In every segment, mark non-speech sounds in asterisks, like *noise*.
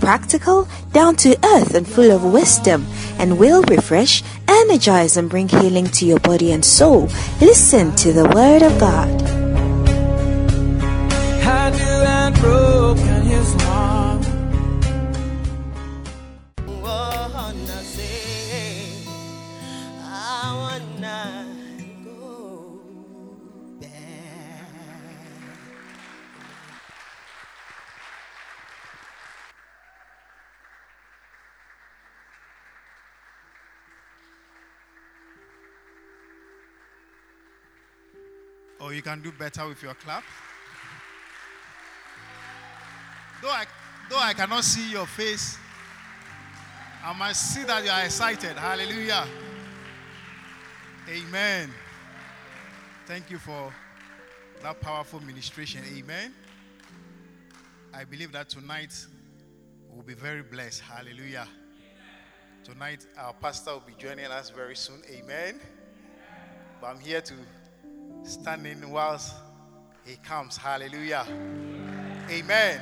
practical, down to earth, and full of wisdom, and will refresh, energize, and bring healing to your body and soul. Listen to the Word of God. Can do better with your clap. Though I, though I cannot see your face, I must see that you are excited. Hallelujah. Amen. Thank you for that powerful ministration. Amen. I believe that tonight we'll be very blessed. Hallelujah. Tonight, our pastor will be joining us very soon. Amen. But I'm here to stand in whilst he comes. Hallelujah. Amen.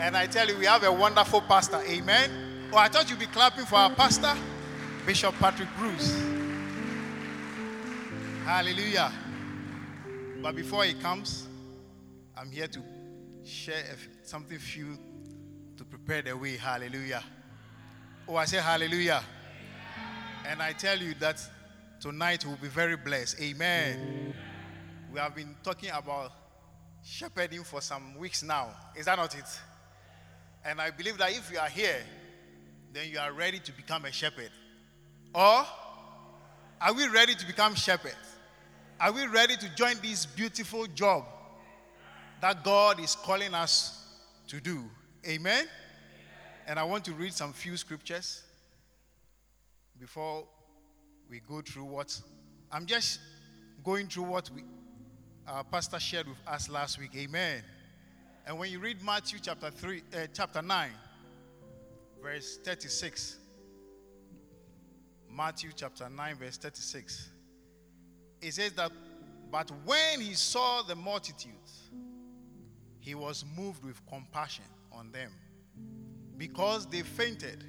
And I tell you, we have a wonderful pastor. Amen. Oh, I thought you'd be clapping for our pastor, Bishop Patrick Bruce. Hallelujah. But before he comes, I'm here to share something few to prepare the way. Hallelujah. Oh, I say hallelujah. And I tell you that tonight we'll be very blessed. Amen. We have been talking about shepherding for some weeks now. Is that not it? And I believe that if you are here, then you are ready to become a shepherd. Or are we ready to become shepherds? Are we ready to join this beautiful job that God is calling us to do? Amen. And I want to read some few scriptures before we go through what I'm just going through what we, our pastor shared with us last week. Amen. And when you read Matthew chapter 3, uh, chapter 9, verse 36, Matthew chapter 9, verse 36, it says that, but when he saw the multitudes, he was moved with compassion on them because they fainted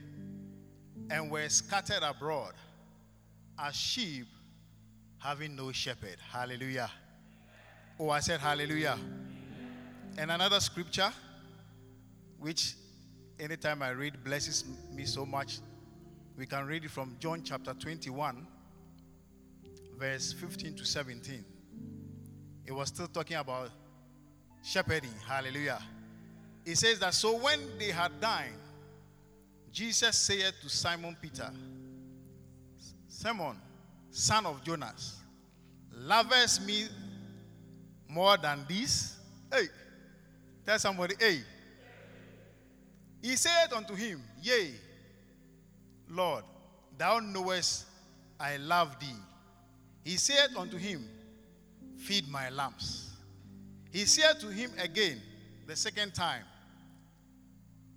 and were scattered abroad as sheep having no shepherd. Hallelujah. Oh, I said hallelujah. And another scripture, which anytime I read blesses me so much, we can read it from John chapter 21, verse 15 to 17. It was still talking about shepherding. Hallelujah. It says that so when they had dined, Jesus said to Simon Peter, Simon, son of Jonas, lovest me more than this? Hey, tell somebody, hey. He said unto him, Yea, Lord, thou knowest I love thee. He said unto him, Feed my lambs. He said to him again, the second time,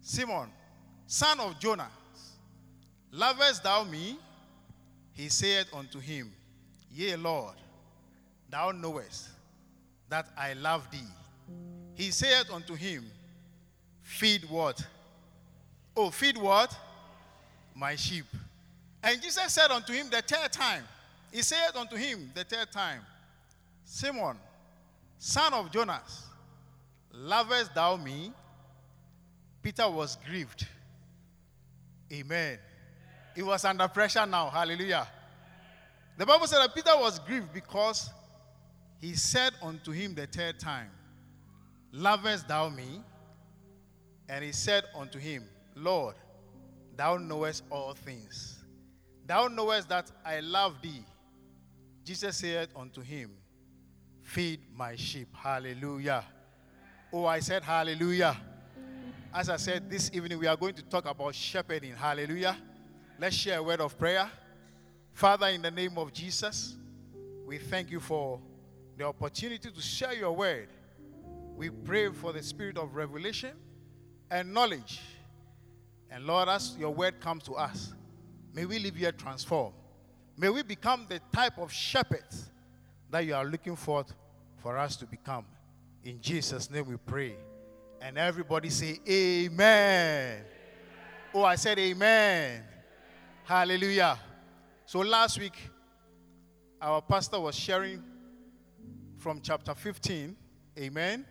Simon, son of Jonas, lovest thou me? He said unto him, Yea, Lord, thou knowest that I love thee. He said unto him, Feed what? Oh, feed what? My sheep. And Jesus said unto him the third time, He said unto him the third time, Simon, son of Jonas, lovest thou me? Peter was grieved. Amen. He was under pressure now. Hallelujah. The Bible said that Peter was grieved because he said unto him the third time, Lovest thou me? And he said unto him, Lord, thou knowest all things. Thou knowest that I love thee. Jesus said unto him, Feed my sheep. Hallelujah. Oh, I said, Hallelujah. As I said, this evening we are going to talk about shepherding. Hallelujah. Let's share a word of prayer. Father, in the name of Jesus, we thank you for the opportunity to share your word. We pray for the spirit of revelation and knowledge. And Lord, as your word comes to us, may we live here transformed. May we become the type of shepherds that you are looking for for us to become. In Jesus' name we pray. And everybody say, Amen. Oh, I said, Amen. Hallelujah. So last week, our pastor was sharing from chapter 15. Amen.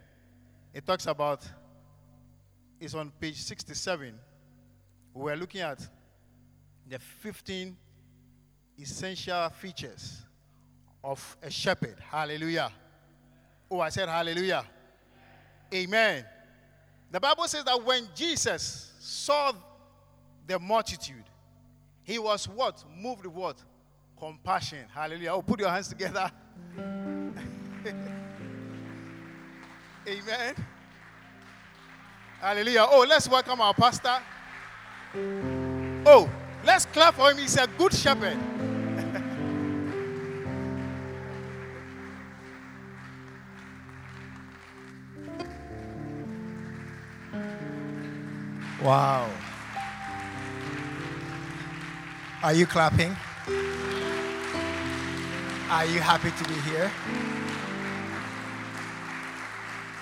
It talks about, it's on page 67. We were looking at the 15 essential features of a shepherd. Hallelujah. Oh, I said hallelujah. Amen. The Bible says that when Jesus saw the multitude, he was what? Moved with what? Compassion. Hallelujah. Oh, put your hands together. *laughs* Amen. Hallelujah. Oh, let's welcome our pastor. Oh, let's clap for him. He's a good shepherd. *laughs* Wow. Are you clapping? Are you happy to be here?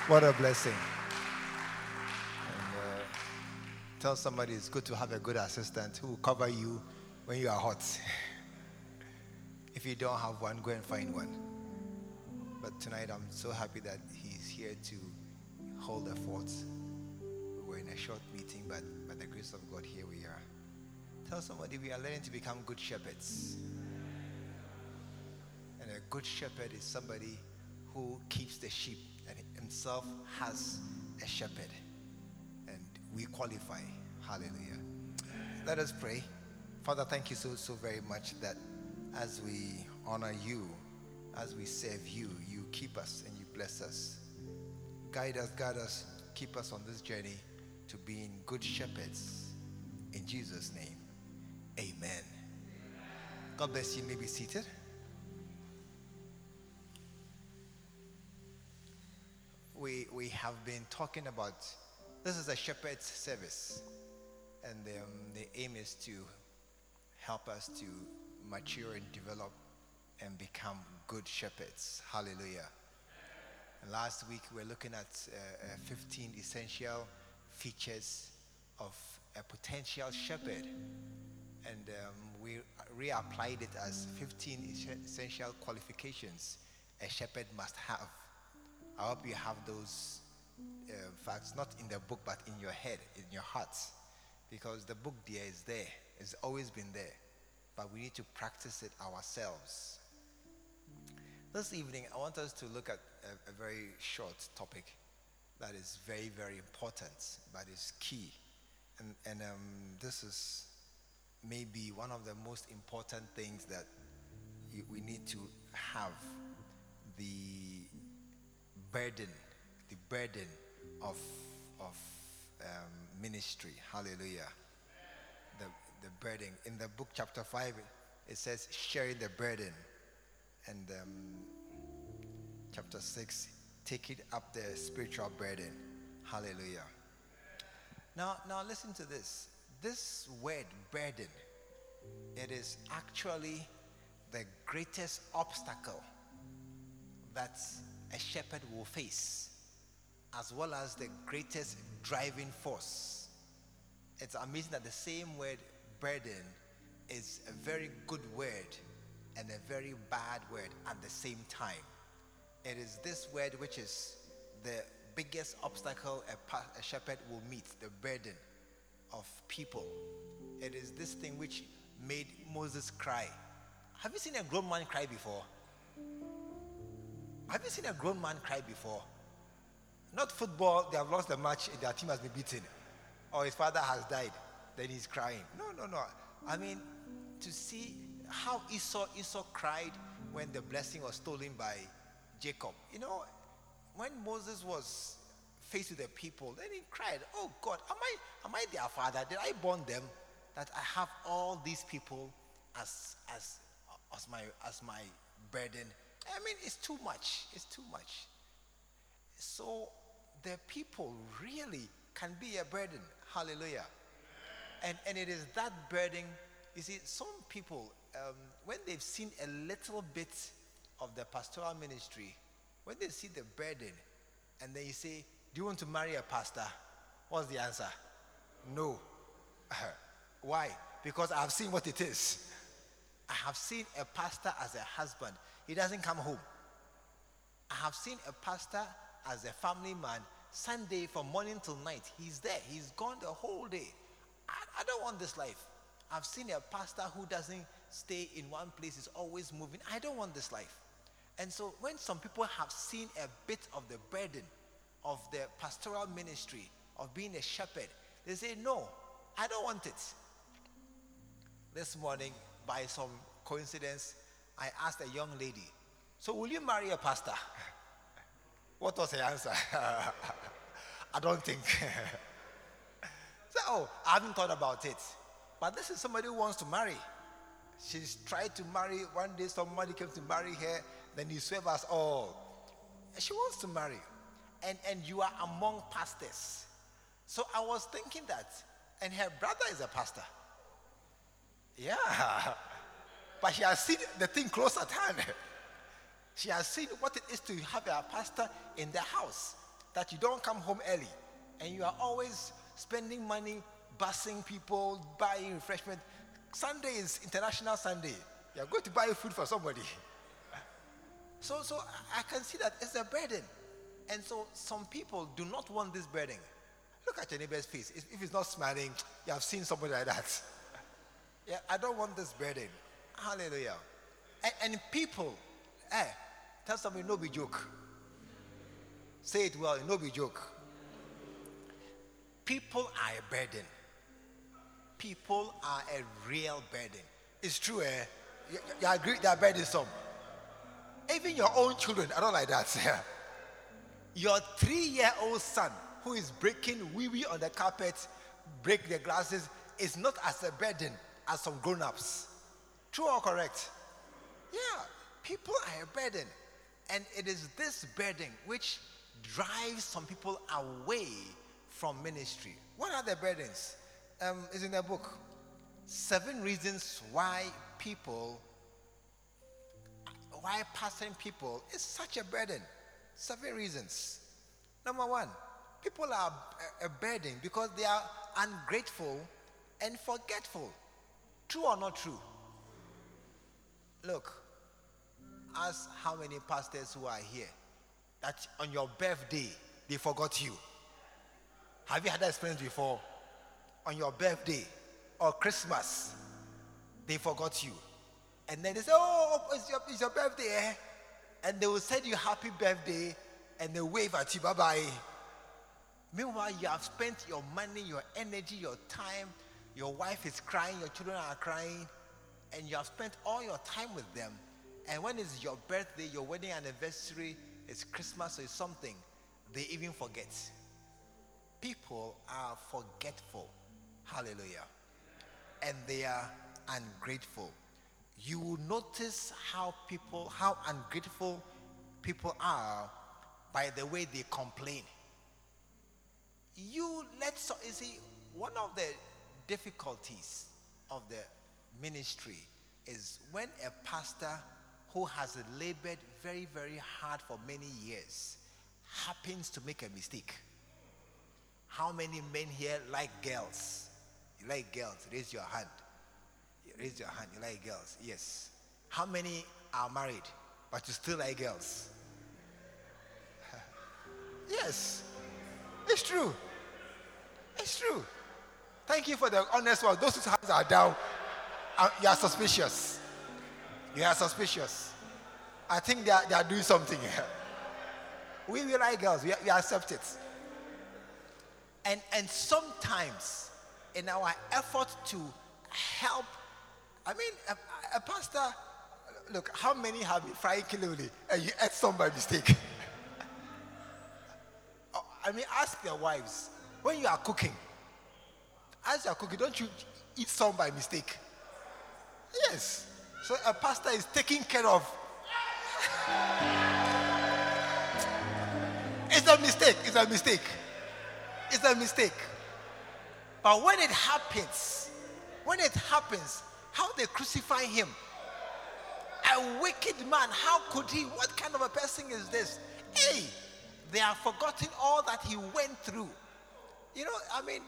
What a blessing. And, uh, tell somebody it's good to have a good assistant who will cover you when you are hot. *laughs* if you don't have one, go and find one. But tonight I'm so happy that he's here to hold the fort. We were in a short meeting, but by the grace of God, here we are. Tell somebody we are learning to become good shepherds. And a good shepherd is somebody who keeps the sheep and himself has a shepherd. And we qualify. Hallelujah. Let us pray. Father, thank you so, so very much that as we honor you, as we serve you, you keep us and you bless us. Guide us, guide us, keep us on this journey to being good shepherds. In Jesus' name, amen. God bless you. you may be seated. We, we have been talking about this is a shepherd's service, and um, the aim is to help us to mature and develop and become good shepherds. Hallelujah. And last week we were looking at uh, uh, 15 essential features of a potential shepherd. And um, we reapplied it as 15 essential qualifications a shepherd must have. I hope you have those uh, facts, not in the book, but in your head, in your hearts. Because the book there is there, it's always been there. But we need to practice it ourselves. This evening, I want us to look at a, a very short topic that is very, very important, but is key. And, and um, this is maybe one of the most important things that we need to have the burden, the burden of, of um, ministry. Hallelujah. The, the burden. In the book, chapter 5, it says, sharing the burden. And um, chapter 6, take it up the spiritual burden. Hallelujah. Now, now listen to this. This word burden, it is actually the greatest obstacle that a shepherd will face, as well as the greatest driving force. It's amazing that the same word burden is a very good word and a very bad word at the same time. It is this word which is the biggest obstacle a, a shepherd will meet the burden of people. It is this thing which made Moses cry. Have you seen a grown man cry before? Have you seen a grown man cry before? Not football, they have lost the match, their team has been beaten, or his father has died, then he's crying. No, no, no. I mean, to see how Esau, Esau cried when the blessing was stolen by Jacob. You know, when Moses was face with the people. Then he cried, Oh God, am I, am I their father? Did I born them? That I have all these people as, as, as, my, as my burden. I mean, it's too much. It's too much. So the people really can be a burden. Hallelujah. And, and it is that burden. You see, some people, um, when they've seen a little bit of the pastoral ministry, when they see the burden, and then you say, Do you want to marry a pastor? What's the answer? No. *laughs* Why? Because I've seen what it is. I have seen a pastor as a husband, he doesn't come home. I have seen a pastor as a family man, Sunday from morning till night. He's there, he's gone the whole day. I, I don't want this life. I've seen a pastor who doesn't stay in one place, is always moving. I don't want this life. And so when some people have seen a bit of the burden of the pastoral ministry, of being a shepherd, they say, No, I don't want it. This morning, by some coincidence, I asked a young lady, So will you marry a pastor? *laughs* what was her answer? *laughs* I don't think. *laughs* so, oh, I haven't thought about it. But this is somebody who wants to marry. She's tried to marry. One day somebody came to marry her. Then he save us all. She wants to marry. And, and you are among pastors. So I was thinking that. And her brother is a pastor. Yeah. *laughs* But she has seen the thing close at hand. *laughs* She has seen what it is to have a pastor in the house. That you don't come home early. And you are always spending money, busing people, buying refreshment. Sunday is International Sunday. You are going to buy food for somebody. *laughs* So, so I can see that it's a burden. And so some people do not want this burden. Look at your neighbor's face. If he's not smiling, you have seen somebody like that. *laughs* Yeah, I don't want this burden. Hallelujah. And, and people, eh, tell somebody no be joke. Say it well, no be joke. People are a burden. People are a real burden. It's true, eh? You, you agree they are burdensome. Even your own children, I don't like that. *laughs* your three-year-old son who is breaking wee wee on the carpet, break the glasses, is not as a burden as some grown-ups. True or correct? Yeah, people are a burden. And it is this burden which drives some people away from ministry. What are the burdens? Um, it's in the book. Seven reasons why people, why pastoring people is such a burden. Seven reasons. Number one, people are a- a burden because they are ungrateful and forgetful. True or not true? Look, ask how many pastors who are here that on your birthday they forgot you. Have you had that experience before? On your birthday or Christmas, they forgot you. And then they say, Oh, it's your, it's your birthday. Eh? And they will send you happy birthday and they wave at you. Bye bye. Meanwhile, you have spent your money, your energy, your time. Your wife is crying, your children are crying, and you have spent all your time with them. And when it's your birthday, your wedding anniversary, it's Christmas or it's something, they even forget. People are forgetful. Hallelujah. And they are ungrateful. You will notice how people, how ungrateful people are by the way they complain. You let so you see one of the difficulties of the ministry is when a pastor who has labored very, very hard for many years happens to make a mistake. How many men here like girls? You like girls? Raise your hand. Raise your hand. You like girls? Yes. How many are married but you still like girls? *laughs* yes. It's true. It's true. Thank you for the honest one. Those whose hands are down, uh, you are suspicious. You are suspicious. I think they are, they are doing something here. *laughs* We, we like girls, we, we accept it. And, and sometimes, in our effort to help, I mean, a, a pastor, look, how many have been frying kelewele and you ate some by mistake? *laughs* Oh, I mean, ask your wives when you are cooking. As you are cooking, don't you eat some by mistake? Yes. So a pastor is taking care of. *laughs* it's a mistake. It's a mistake. It's a mistake. But when it happens, when it happens, how they crucify him. A wicked man, how could he? What kind of a person is this? Hey, they are forgotten all that he went through. You know, I mean,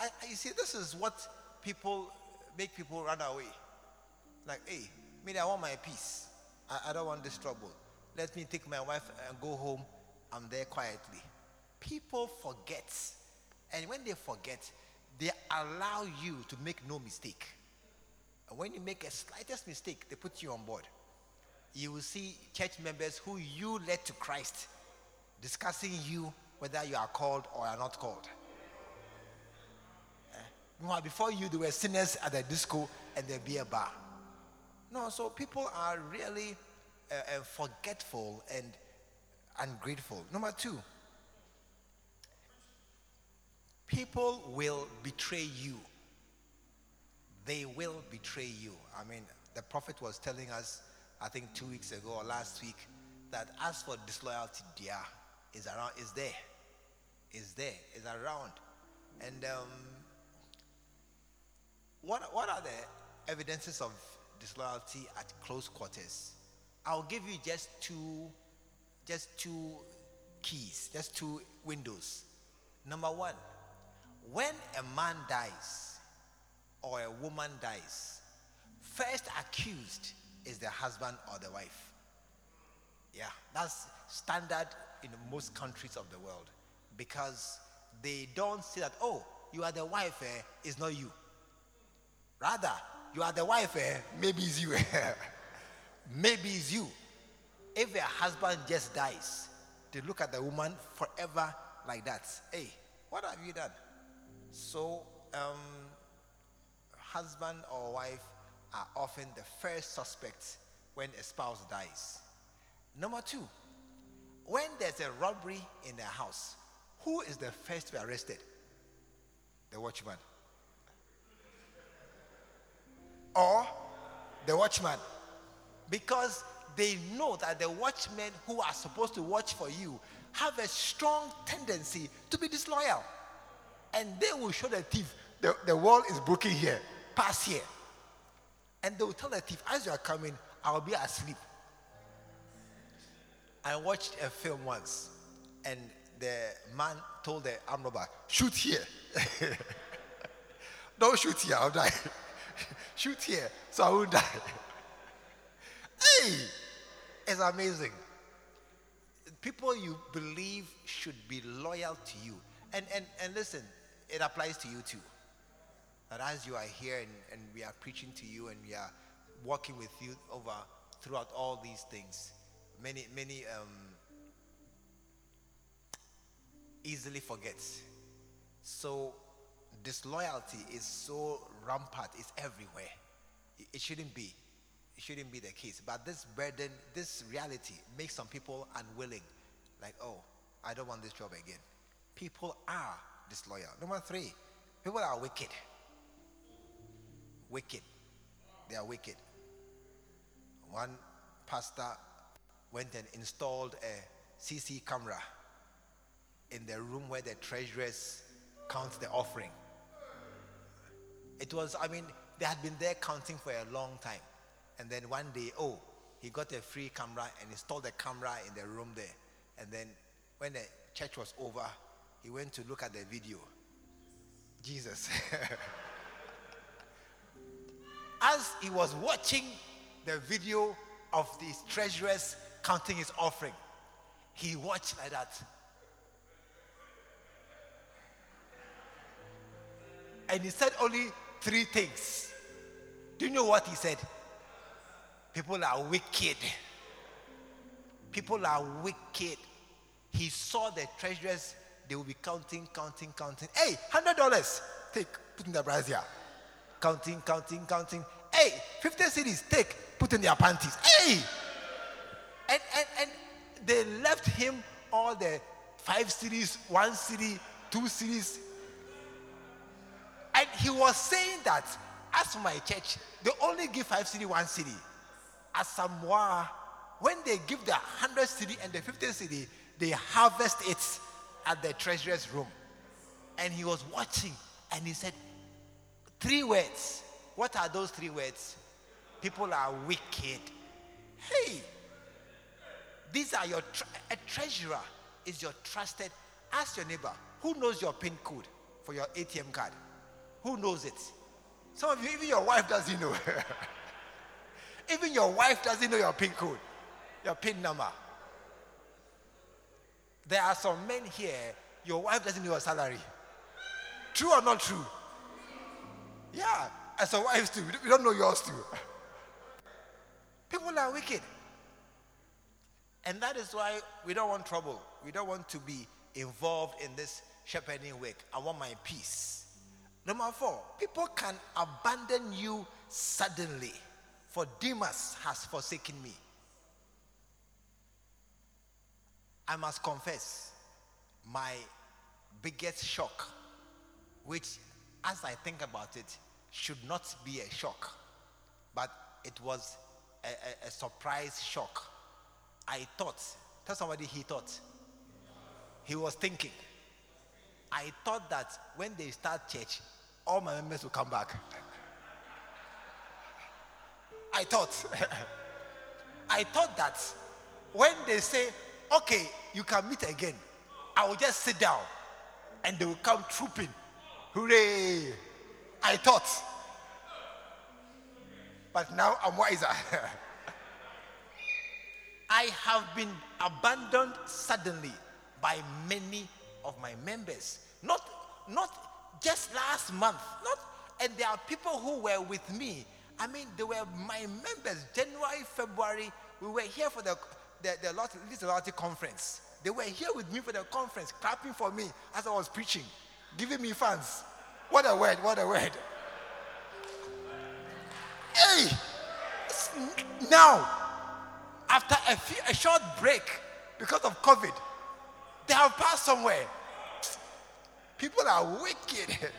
I, you see, this is what people make people run away. Like, hey, me, I want my peace. I, I don't want this trouble. Let me take my wife and go home. I'm there quietly. People forget. And when they forget, they allow you to make no mistake. When you make a slightest mistake, they put you on board. You will see church members who you led to Christ discussing you whether you are called or are not called. Eh? Before you, there were sinners at the disco and the beer bar. No, so people are really uh, forgetful and ungrateful. Number two, people will betray you. They will betray you. I mean, the prophet was telling us, I think two weeks ago or last week, that as for disloyalty, dear, is around, is there, is there, is around, and um, what what are the evidences of disloyalty at close quarters? I'll give you just two, just two keys, just two windows. Number one, when a man dies or a woman dies, first accused is the husband or the wife. Yeah, that's standard in most countries of the world because they don't say that, oh, you are the wife, eh, it's not you. Rather, you are the wife, eh, maybe it's you. *laughs* maybe it's you. If a husband just dies, they look at the woman forever like that. Hey, what have you done? So, um, husband or wife are often the first suspects when a spouse dies. Number two, when there's a robbery in the house, who is the first to be arrested? The watchman. Or the watchman. Because they know that the watchmen who are supposed to watch for you have a strong tendency to be disloyal. And they will show the thief, the, the wall is broken here, pass here. And they will tell the thief, as you are coming, I'll be asleep. I watched a film once, and the man told the arm robber, shoot here. *laughs* Don't shoot here, I'll die. *laughs* shoot here, so I won't die. *laughs* hey, it's amazing. People you believe should be loyal to you. And, and, and listen, it applies to you too. That as you are here and, and we are preaching to you and we are walking with you over throughout all these things, many, many um, easily forget. So disloyalty is so rampant, it's everywhere. It, it shouldn't be. It shouldn't be the case. But this burden, this reality makes some people unwilling. Like, oh, I don't want this job again. People are disloyal. Number three, people are wicked. Wicked. They are wicked. One pastor went and installed a CC camera in the room where the treasurers count the offering. It was, I mean, they had been there counting for a long time. And then one day, oh, he got a free camera and installed the camera in the room there. And then when the church was over, he went to look at the video. Jesus. *laughs* As he was watching the video of these treasurers counting his offering, he watched like that. And he said only three things. Do you know what he said? People are wicked. People are wicked. He saw the treasurers, they will be counting, counting, counting. Hey, hundred dollars. Take, put in the brazier. Counting, counting, counting. Hey, 50 cedis, take, put in their panties. Hey! And and and they left him all the five cedis, one cedi, two cedis. And he was saying that as for my church, they only give five cedi, one cedi. As Samoa, when they give the 100 cedi and the 50 cedi, they harvest it at the treasurer's room. And he was watching and he said, Three words. What are those three words? People are wicked. Hey, these are your tre- a treasurer is your trusted. Ask your neighbor who knows your PIN code for your ATM card. Who knows it? Some of you, even your wife doesn't know. *laughs* even your wife doesn't know your PIN code, your PIN number. There are some men here, your wife doesn't know your salary. True or not true? Yeah, as a wife too. We don't know yours too. People are wicked. And that is why we don't want trouble. We don't want to be involved in this shepherding work. I want my peace. Number four, people can abandon you suddenly, for Demas has forsaken me. I must confess, my biggest shock, which, as I think about it, should not be a shock, but it was a, a, a surprise shock. I thought, tell somebody he thought. He was thinking. I thought that when they start church, all my members will come back. *laughs* I thought. *laughs* I thought that when they say, okay, you can meet again, I will just sit down and they will come trooping. Hooray! I thought. But now I'm wiser. *laughs* I have been abandoned suddenly by many of my members. Not, not just last month. Not, and there are people who were with me. I mean, they were my members. January, February, we were here for the the, the Leeds Loyalty Conference. They were here with me for the conference, clapping for me as I was preaching, giving me fans. What a word! What a word! Hey, now after a, few, a short break because of COVID, they have passed somewhere. People are wicked. *laughs*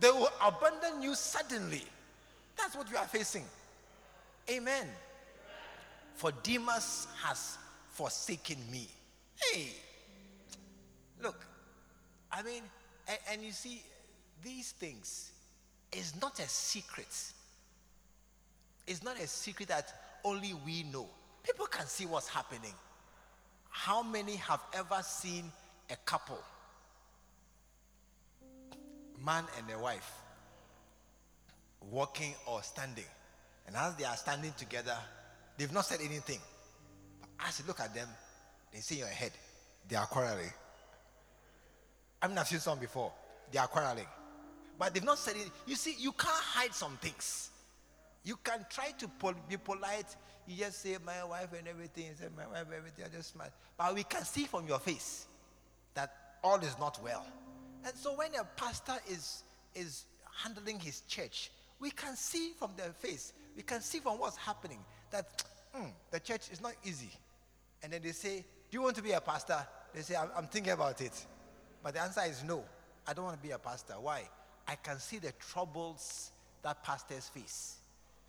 they will abandon you suddenly. That's what you are facing. Amen. For Demas has forsaken me. Hey, look, I mean, and, and you see, these things is not a secret. It's not a secret that only we know. People can see what's happening. How many have ever seen a couple, man and a wife, walking or standing? And as they are standing together, they've not said anything. But as you look at them, they see your head, they are quarreling. I mean, I've seen some before. They are quarreling. But they've not said it. You see, you can't hide some things. You can try to pol- be polite. You just say, my wife and everything. You say, my wife, and everything. I just smile. But we can see from your face that all is not well. And so when a pastor is, is handling his church, we can see from their face, we can see from what's happening that mm, the church is not easy. And then they say, Do you want to be a pastor? They say, I'm, I'm thinking about it. But the answer is no. I don't want to be a pastor. Why? I can see the troubles that pastors face.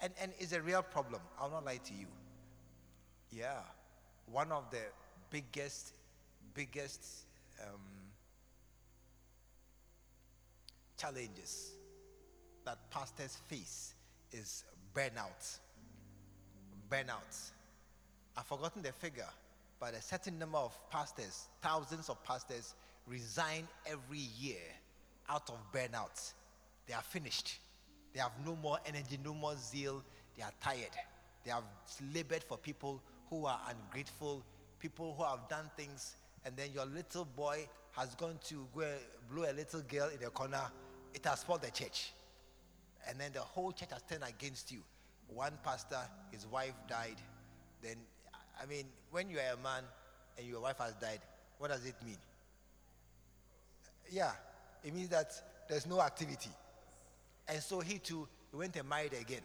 And, and it's a real problem. I'll not lie to you. Yeah. One of the biggest, biggest um, challenges that pastors face is burnout. Burnout. I've forgotten the figure, but a certain number of pastors, thousands of pastors, resign every year out of burnout. They are finished. They have no more energy, no more zeal. They are tired. They have labored for people who are ungrateful, people who have done things, and then your little boy has gone to blow a little girl in the corner. It has spoiled the church. And then the whole church has turned against you. One pastor, his wife died. Then, I mean, when you are a man and your wife has died, what does it mean? Yeah, it means that there's no activity. And so he too he went and married again.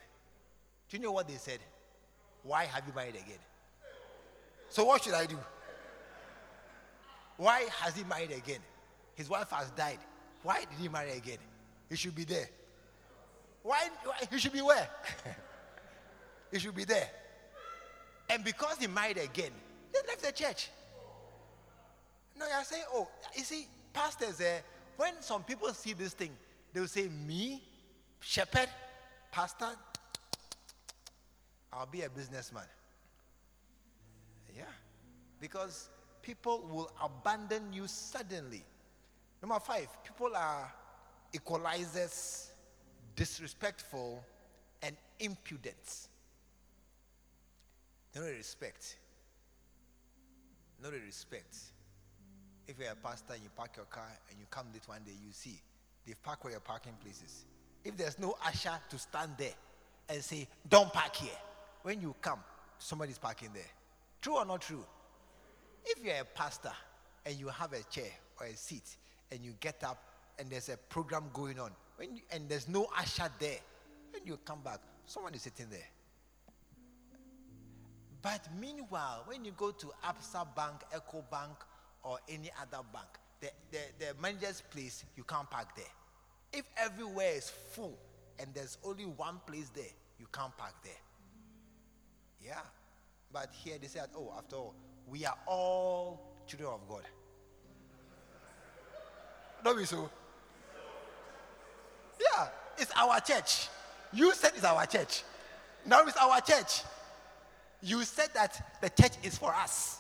Do you know what they said? Why have you married again? So what should I do? Why has he married again? His wife has died. Why did he marry again? He should be there. Why? why he should be where? *laughs* he should be there. And because he married again, they left the church. No, you're saying, oh, you see, pastors, uh, when some people see this thing, they will say, me, shepherd, pastor, I'll be a businessman. Yeah. Because people will abandon you suddenly. Number five, people are equalizers, disrespectful, and impudent. No respect. No respect. If you're a pastor and you park your car and you come late one day, you see they've parked where your parking places. If there's no usher to stand there and say, Don't park here, when you come, somebody's parking there. True or not true? If you're a pastor and you have a chair or a seat and you get up and there's a program going on when you, and there's no usher there, when you come back, someone is sitting there. But meanwhile, when you go to Absa Bank, Ecobank, or any other bank, the, the, the manager's place, you can't park there. If everywhere is full and there's only one place there, you can't park there. Yeah. But here they said, oh, after all, we are all children of God. Don't be so. Yeah, it's our church. You said it's our church. Now it's our church. You said that the church is for us.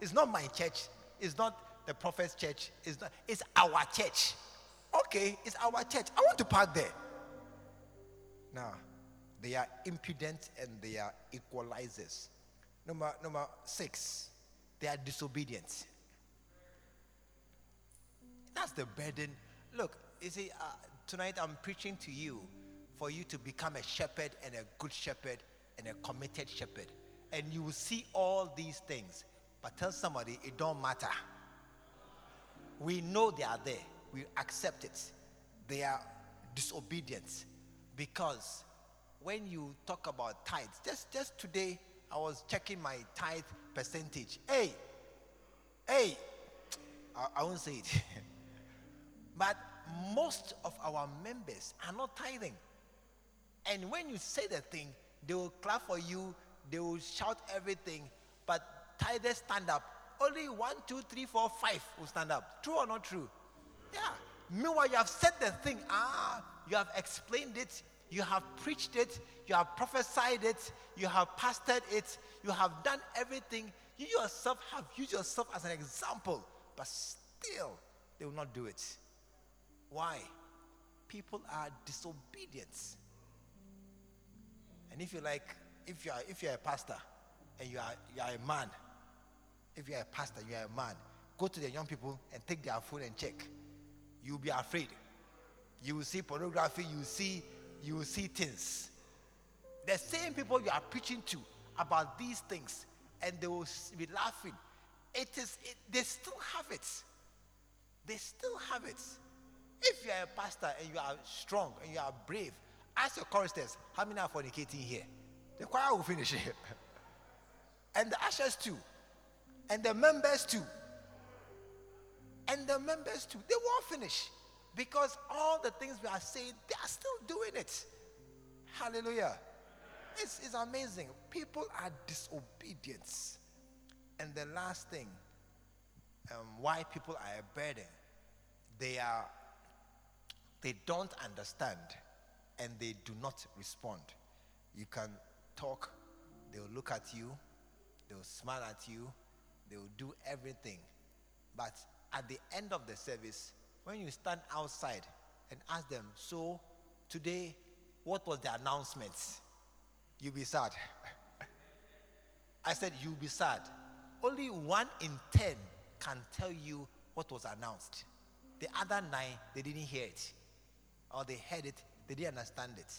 It's not my church. It's not the prophet's church. It's not. It's our church. Okay, it's our church. I want to park there. Now, they are impudent and they are equalizers. Number number six, they are disobedient. That's the burden. Look, you see, uh, tonight I'm preaching to you for you to become a shepherd and a good shepherd and a committed shepherd. And you will see all these things. But tell somebody it don't matter. We know they are there. We accept it. They are disobedient because when you talk about tithes, just just today I was checking my tithe percentage. Hey, hey, I, I won't say it. *laughs* but most of our members are not tithing. And when you say the thing, they will clap for you, they will shout everything, but tithers stand up. Only one, two, three, four, five will stand up. True or not true? Yeah. Meanwhile, you have said the thing. Ah, you have explained it. You have preached it. You have prophesied it. You have pastored it. You have done everything. You yourself have used yourself as an example, but still, they will not do it. Why? People are disobedient. And if you like, if you are if you're a pastor and you are you are a man, if you are a pastor, you are a man, go to the young people and take their phone and check. You'll be afraid. You will see pornography, you will see, you will see things. The same people you are preaching to about these things, and they will be laughing. It is it, they still have it. They still have it. If you are a pastor and you are strong and you are brave, ask your choristers, how many are fornicating here? The choir will finish here. *laughs* and the ushers too. And the members too. And the members too. They won't finish. Because all the things we are saying, they are still doing it. Hallelujah. It's, it's amazing. People are disobedient. And the last thing, um, why people are a burden, they are they don't understand and they do not respond. You can talk, they'll look at you, they'll smile at you, they'll do everything. But at the end of the service, when you stand outside and ask them, So, today, what was the announcement? You'll be sad. *laughs* I said, You'll be sad. Only one in ten can tell you what was announced. The other nine, they didn't hear it or they heard it, they didn't understand it.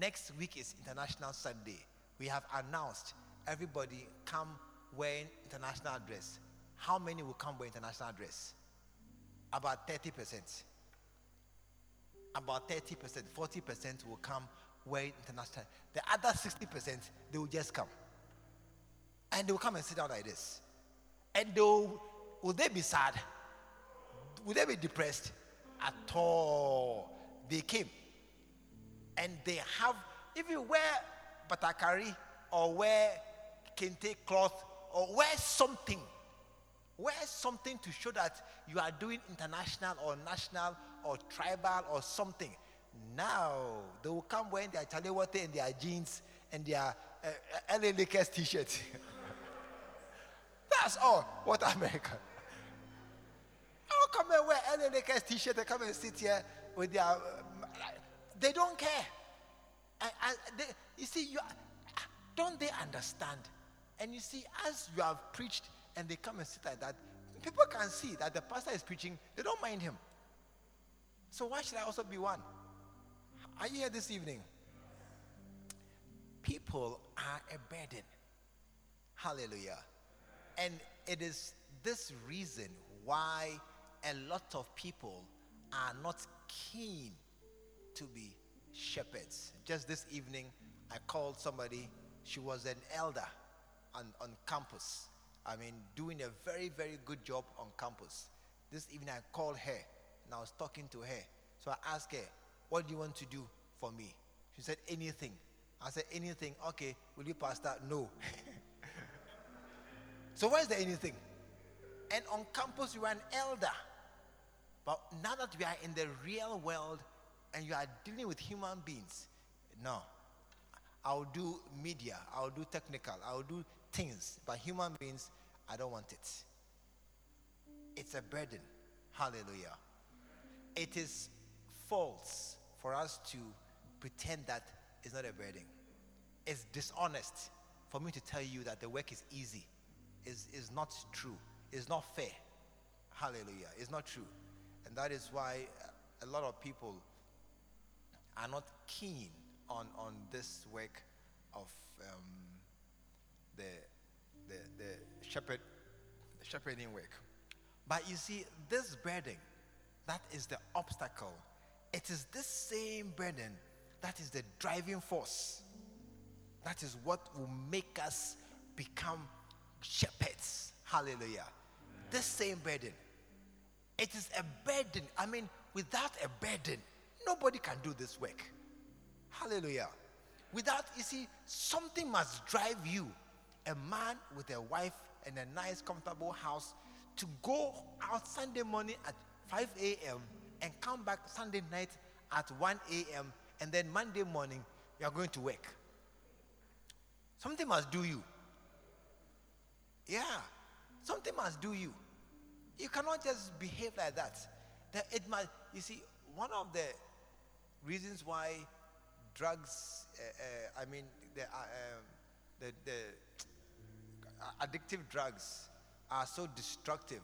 Next week is International Sunday. We have announced everybody come wearing international dress. How many will come wearing international dress? About 30%. About 30%, 40% will come wearing international. The other 60%, they will just come. And they will come and sit down like this. And they'll would they be sad? Would they be depressed? At all. They came. And they have, if you wear batakari or wear kente cloth or wear something, wear something to show that you are doing international or national or tribal or something. Now they will come wearing their chalewate and their jeans and their uh, LA Lakers t-shirt. *laughs* That's all. What America? I'll come and wear LA Lakers t-shirt and come and sit here with their. Uh, they don't care. And, and they, you see, you don't they understand? And you see, as you have preached and they come and sit like that, people can see that the pastor is preaching. They don't mind him. So why should I also be one? Are you here this evening? People are a burden. Hallelujah. And it is this reason why a lot of people are not keen to be shepherds. Just this evening, I called somebody, she was an elder on, on campus. I mean, doing a very, very good job on campus. This evening, I called her and I was talking to her. So I asked her, What do you want to do for me? She said, Anything. I said, Anything. Okay, will you pastor? No. *laughs* so where's the anything? And on campus, you are an elder. But now that we are in the real world and you are dealing with human beings, no. I'll do media, I'll do technical, I'll do things, but human beings, I don't want it. It's a burden. Hallelujah. It is false for us to pretend that it's not a burden. It's dishonest for me to tell you that the work is easy. Is is not true. It's not fair. Hallelujah. It's not true. And that is why a lot of people are not keen on, on this work of um, the, the, the shepherd, the shepherding work. But you see, this burden, that is the obstacle. It is this same burden that is the driving force. That is what will make us become shepherds. Hallelujah. This same burden. It is a burden. I mean, without a burden, nobody can do this work. Hallelujah. Without, you see, something must drive you, a man with a wife and a nice, comfortable house, to go out Sunday morning at 5 a.m. and come back Sunday night at 1 a.m. and then Monday morning you are going to work. Something must do you. Yeah, something must do you. You cannot just behave like that. that it must, you see, one of the reasons why drugs, uh, uh, I mean, the, uh, um, the, the addictive drugs are so destructive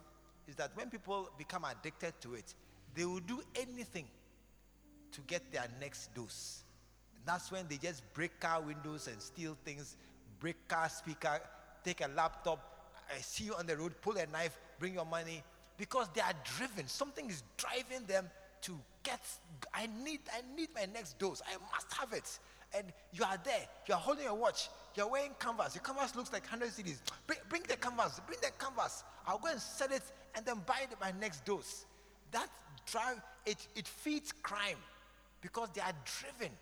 is that when people become addicted to it, they will do anything to get their next dose. And that's when they just break car windows and steal things, break car speaker, take a laptop, I see you on the road, pull a knife, bring your money, because they are driven. Something is driving them to get, I need, I need my next dose. I must have it. And you are there, you are holding a watch, you're wearing canvas. Your canvas looks like 100 cedis. Bring, bring the canvas, bring the canvas. I'll go and sell it and then buy it my next dose. That drive, it, it feeds crime because they are driven.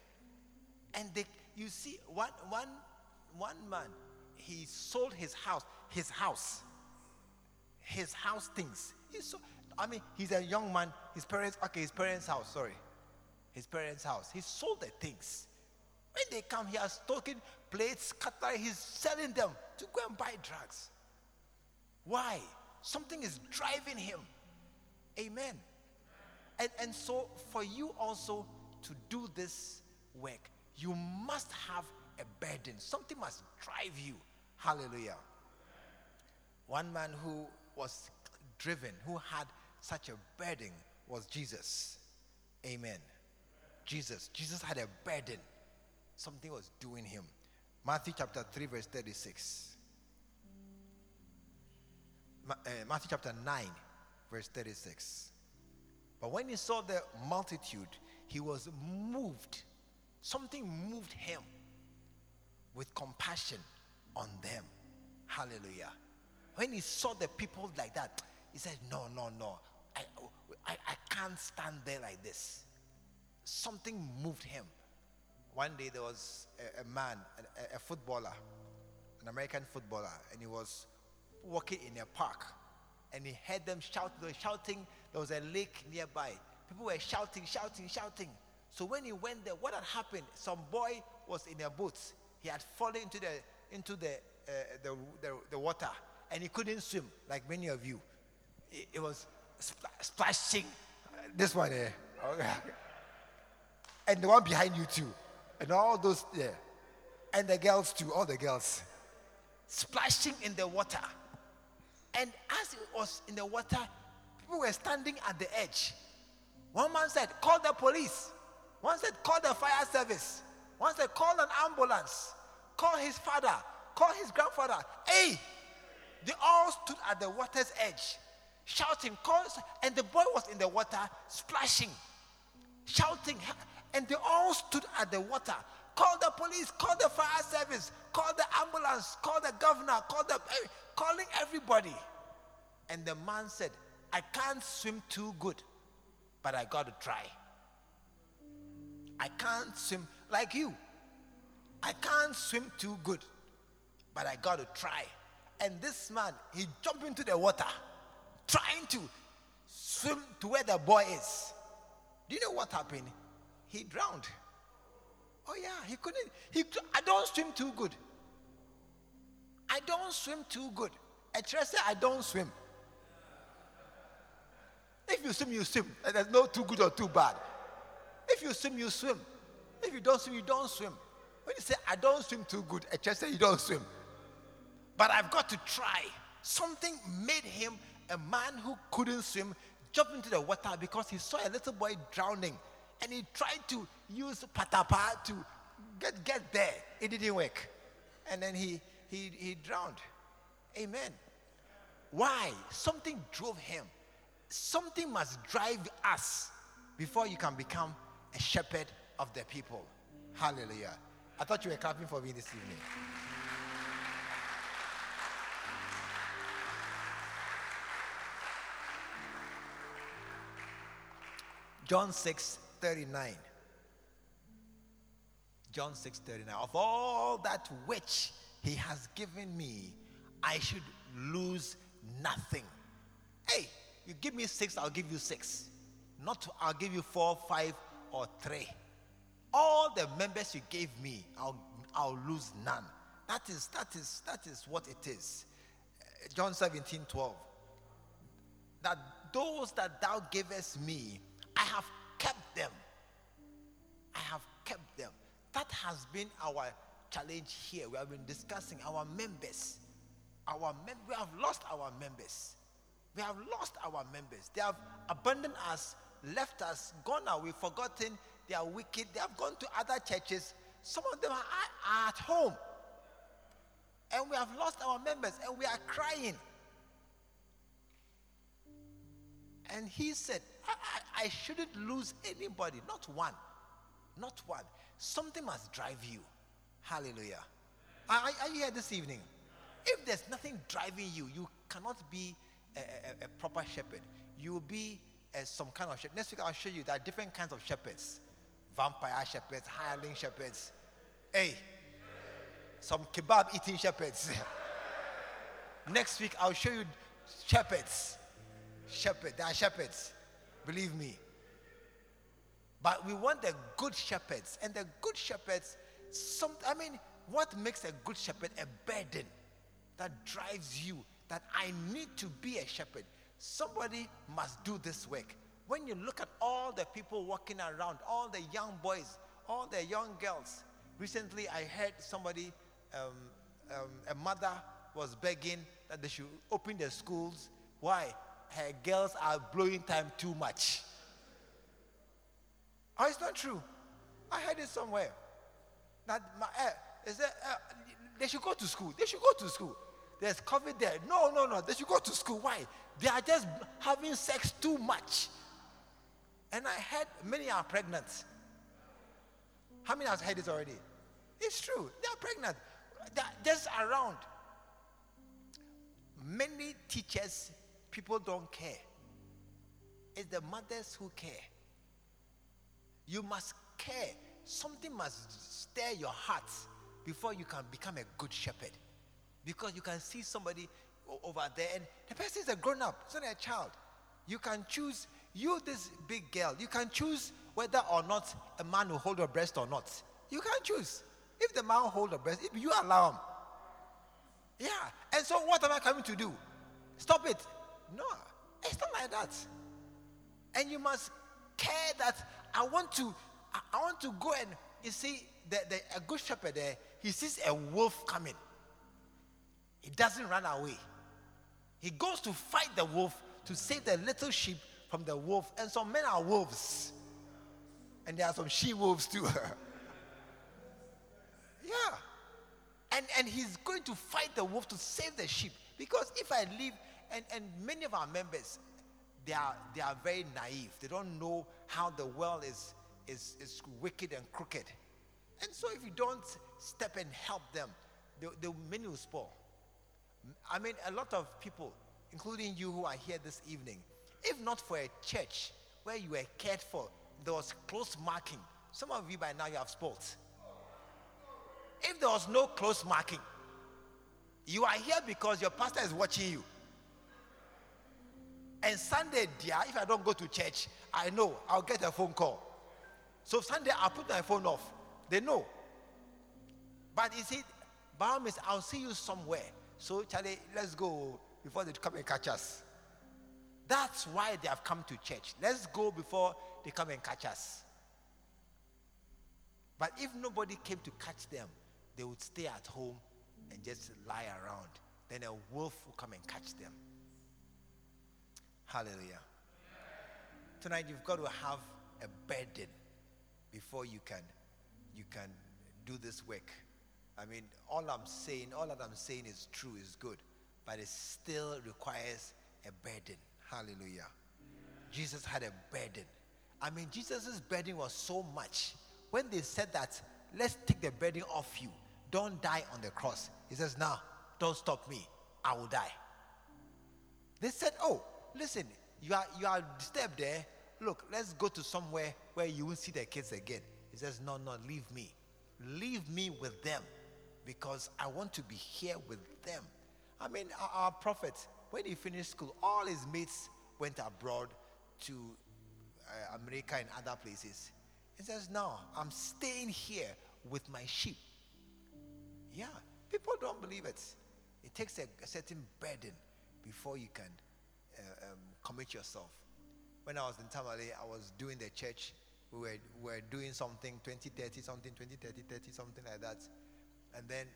And they, you see, one, one, one man, he sold his house, his house, his house things. He sold, I mean, he's a young man. His parents, okay, his parents' house, sorry. His parents' house. He sold the things. When they come, he has taken plates, cutter, he's selling them to go and buy drugs. Why? Something is driving him. Amen. And, and so, for you also to do this work, you must have a burden. Something must drive you. Hallelujah. One man who was driven, who had such a burden was Jesus. Amen. Jesus. Jesus had a burden. Something was doing him. Matthew chapter 3, verse 36. Ma- uh, Matthew chapter 9, verse 36. But when he saw the multitude, he was moved. Something moved him with compassion on them. Hallelujah. When he saw the people like that, He said, No, no, no. I, I, I can't stand there like this. Something moved him. One day there was a, a man, a, a footballer, an American footballer, and he was walking in a park and he heard them shout, they were shouting. There was a lake nearby. People were shouting, shouting, shouting. So when he went there, what had happened? Some boy was in a boat. He had fallen into the into the uh, the, the, the water and he couldn't swim like many of you. It, was spl- splashing. This one here. okay. *laughs* and the one behind you too, and all those there, and the girls too, all the girls, splashing in the water. And as it was in the water, people were standing at the edge. One man said, Call the police. One said, Call the fire service. One said, Call an ambulance. Call his father. Call his grandfather. Hey! They all stood at the water's edge, shouting, calls, and the boy was in the water, splashing, shouting, and they all stood at the water. Call the police, call the fire service, call the ambulance, call the governor, call the eh, calling everybody. And the man said, I can't swim too good, but I got to try. I can't swim like you. I can't swim too good, but I got to try. And this man, he jumped into the water, trying to swim to where the boy is. Do you know what happened? He drowned. Oh yeah, he couldn't. He, I don't swim too good. I don't swim too good. A said, I don't swim. If you swim, you swim. There's no too good or too bad. If you swim, you swim. If you don't swim, you don't swim. When you say, I don't swim too good, a church said, you don't swim. But I've got to try. Something made him a man who couldn't swim jump into the water because he saw a little boy drowning and he tried to use patapa to get, get there. It didn't work. And then he, he, he drowned. Amen. Why? Something drove him. Something must drive us before you can become a shepherd of the people. Hallelujah. I thought you were clapping for me this evening. John 6 39. John 6 39. Of all that which he has given me, I should lose nothing. Hey, you give me six, I'll give you six. Not I'll give you four, five, or three. All the members you gave me, I'll I'll lose none. That is that is that is what it is. Eh, John 17, 12. That those that thou gavest me, I have them. I have kept them. That has been our challenge here. We have been discussing our members. Our mem- we have lost our members. We have lost our members. They have abandoned us, left us, gone away, forgotten. They are wicked. They have gone to other churches. Some of them are, are at home. And we have lost our members and we are crying. And he said, I, I, shouldn't lose anybody, not one. Not one. Something must drive you. Hallelujah. Are, are you here this evening? If there's nothing driving you, you cannot be a, a, a proper shepherd. You will be uh, some kind of shepherd. Next week, I'll show you there are different kinds of shepherds vampire shepherds, hireling shepherds. Hey, some kebab eating shepherds. *laughs* Next week, I'll show you shepherds. Shepherd, there are shepherds. Believe me. But we want the good shepherds. And the good shepherds, some I mean, what makes a good shepherd a burden that drives you that I need to be a shepherd? Somebody must do this work. When you look at all the people walking around, all the young boys, all the young girls. Recently, I heard somebody, um, um, a mother was begging that they should open their schools. Why? Her girls are blowing time too much. Oh, it's not true. I heard it somewhere. That my, uh, is that, uh, they should go to school. They should go to school. There's COVID there. No, no, no. They should go to school. Why? They are just having sex too much. And I heard many are pregnant. How many has heard this already? It's true. They are pregnant. They're just around. Many teachers, people don't care. It's the mothers who care. You must care. Something must stir your heart before you can become a good shepherd. Because you can see somebody over there and the person is a grown up, it's not a child. You can choose, you, this big girl, you can choose whether or not a man will hold your breast or not. You can choose. If the man hold your breast, if you allow him. Yeah. And so what am I coming to do? Stop it. No, it's not like that. And you must care that I want to, I, want to go and you see the, the a good shepherd there, he sees a wolf coming. He doesn't run away. He goes to fight the wolf to save the little sheep from the wolf. And some men are wolves. And there are some she wolves too. *laughs* yeah. And, and he's going to fight the wolf to save the sheep. Because if I leave, and, and many of our members, they are, they are very naive. They don't know how the world is, is, is wicked and crooked. And so if you don't step and help them, the, the many will spoil. I mean, a lot of people, including you who are here this evening, if not for a church where you were cared for, there was close marking, some of you by now you have spoiled. If there was no close marking, you are here because your pastor is watching you. And Sunday, dear, if I don't go to church, I know I'll get a phone call. So Sunday, I'll put my phone off. They know. But you see, by means, I'll see you somewhere. So, Charlie, let's go before they come and catch us. That's why they have come to church. Let's go before they come and catch us. But if nobody came to catch them, they would stay at home and just lie around. Then a wolf will come and catch them. Hallelujah. Tonight you've got to have a burden before you can you can do this work. I mean, all I'm saying, all that I'm saying is true, is good, but it still requires a burden. Hallelujah. Jesus had a burden. I mean, Jesus' burden was so much. When they said that, let's take the burden off you, don't die on the cross. He says, now, don't stop me, I will die. They said, oh, listen, you are, you are disturbed there. Look, let's go to somewhere where you won't see the kids again. He says, no, no, leave me. Leave me with them because I want to be here with them. I mean, our, our prophet, when he finished school, all his mates went abroad to uh, America and other places. He says, No, I'm staying here with my sheep. Yeah, people don't believe it. It takes a, a certain burden before you can uh, um, commit yourself. When I was in Tamale, I was doing the church. We were, we were doing something 20, 30, something, 20, 30, 30, something like that. And then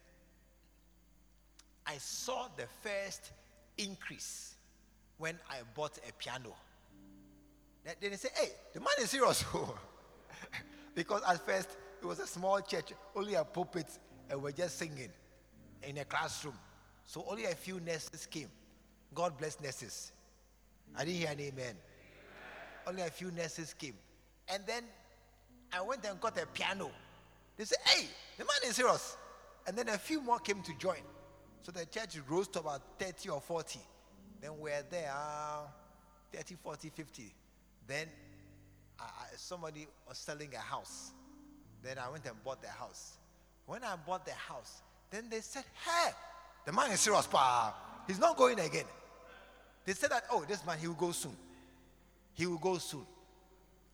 I saw the first increase when I bought a piano. Then they say, hey, the man is serious. *laughs* because at first it was a small church, only a pulpit, and we're just singing in a classroom. So only a few nurses came. God bless nurses. I didn't hear an amen. Only a few nurses came. And then I went and got a piano. They said, hey, the man is serious. And then a few more came to join. So the church rose to about 30 or 40. Then we're there, uh, 30, 40, 50. Then I, somebody was selling a house. Then I went and bought the house. When I bought the house, then they said, hey, the man is serious, pa. He's not going again. They said that, oh, this man, he will go soon. He will go soon.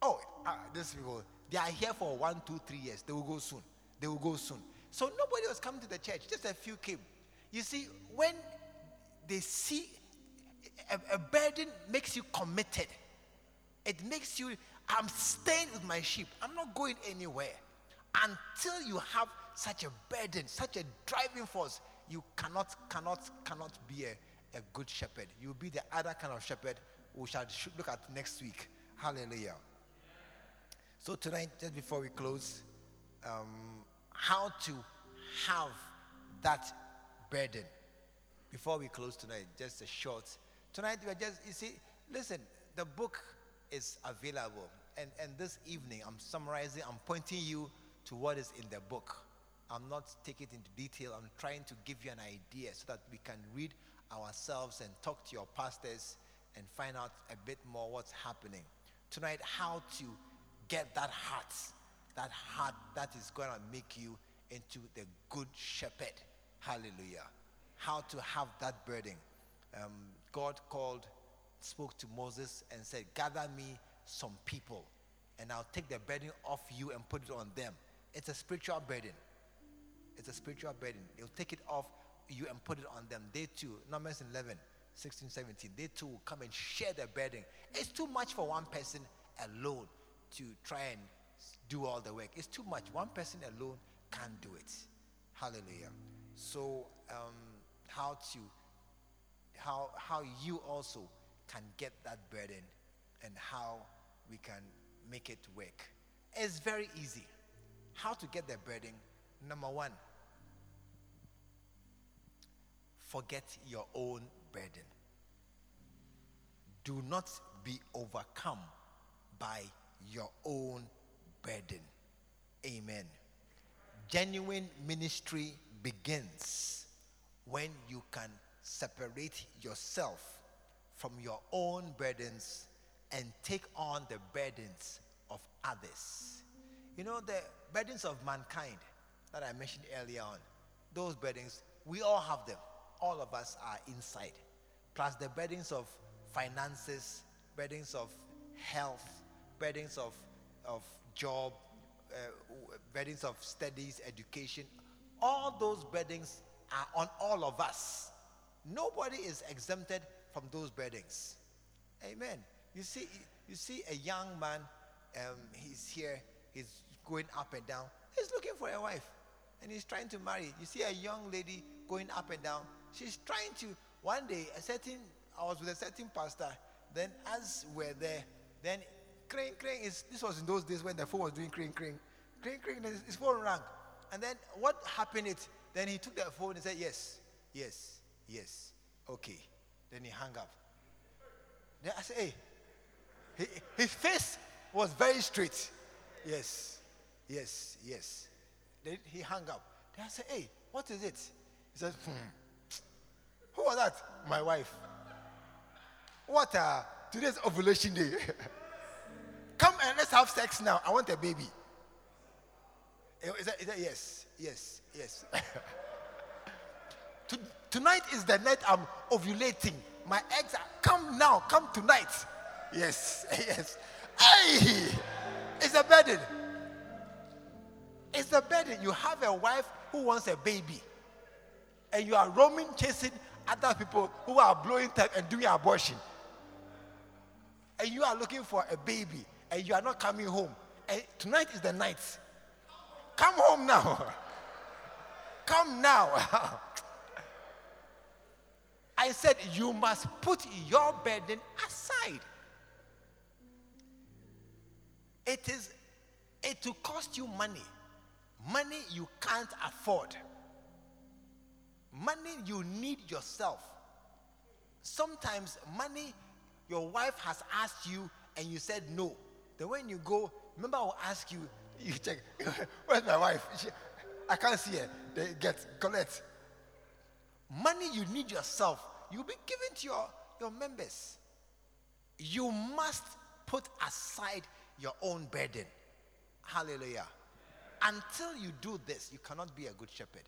Oh, uh, these people, they are here for one, two, three years. They will go soon. They will go soon. So nobody was coming to the church. Just a few came. You see, when they see a, a burden makes you committed. It makes you, I'm staying with my sheep. I'm not going anywhere. Until you have such a burden, such a driving force, you cannot, cannot, cannot be a, a good shepherd. You'll be the other kind of shepherd we shall look at next week. Hallelujah. So tonight, just before we close, um, how to have that burden. Before we close tonight, just a short. Tonight we're just you see, listen, the book is available. And and this evening I'm summarizing, I'm pointing you to what is in the book. I'm not taking it into detail. I'm trying to give you an idea so that we can read ourselves and talk to your pastors and find out a bit more what's happening. Tonight, how to get that heart, that heart that is going to make you into the good shepherd. Hallelujah. How to have that burden. Um, God called, spoke to Moses and said, Gather me some people, and I'll take the burden off you and put it on them. It's a spiritual burden. It's a spiritual burden. He'll take it off you and put it on them. They too, Numbers 11, 16, 17, they too will come and share the burden. It's too much for one person alone to try and do all the work. It's too much. One person alone can't do it. Hallelujah. So, um, how to, how how you also can get that burden, and how we can make it work. It's very easy. How to get the burden? Number one, forget your own burden. Do not be overcome by your own burden. Amen. Genuine ministry begins when you can separate yourself from your own burdens and take on the burdens of others. You know, the burdens of mankind that I mentioned earlier on, those burdens, we all have them. All of us are inside. Plus the burdens of finances, burdens of health, burdens of, of job, uh, burdens of studies, education. All those burdens are on all of us. Nobody is exempted from those burdens. Amen. You see, you see a young man, um, he's here, he's going up and down. He's looking for a wife and he's trying to marry. You see a young lady going up and down. She's trying to, one day, a certain, I was with a certain pastor. Then as we're there, then crane, crane is, this was in those days when the phone was doing crane, crane. Crane, crane, his phone rang. And then what happened it, then he took the phone and said, yes, yes, yes, okay. Then he hung up. Then I said, hey, he, his face was very straight. Yes, yes, yes. Then he hung up. Then I said, hey, what is it? He said, hmm. Who was that? My wife. What? Today's ovulation day. *laughs* Come and let's have sex now. I want a baby. Eh, is that, is that yes, yes, yes. *laughs* to, tonight is the night I'm ovulating. My eggs are come now, come tonight. Yes, *laughs* yes. Hey, it's a burden. It's a burden. You have a wife who wants a baby, and you are roaming, chasing other people who are blowing time and doing abortion. And you are looking for a baby, and you are not coming home. And tonight is the night. Come home now. *laughs* Come now. *laughs* I said, You must put your burden aside. It is, it will cost you money. Money you can't afford. Money you need yourself. Sometimes money your wife has asked you and you said no. Then when you go, remember I will ask you, you check, *laughs* where's my wife? She, I can't see her. They get collect. Money you need yourself, you'll be given to your, your members. You must put aside your own burden. Hallelujah. Until you do this, you cannot be a good shepherd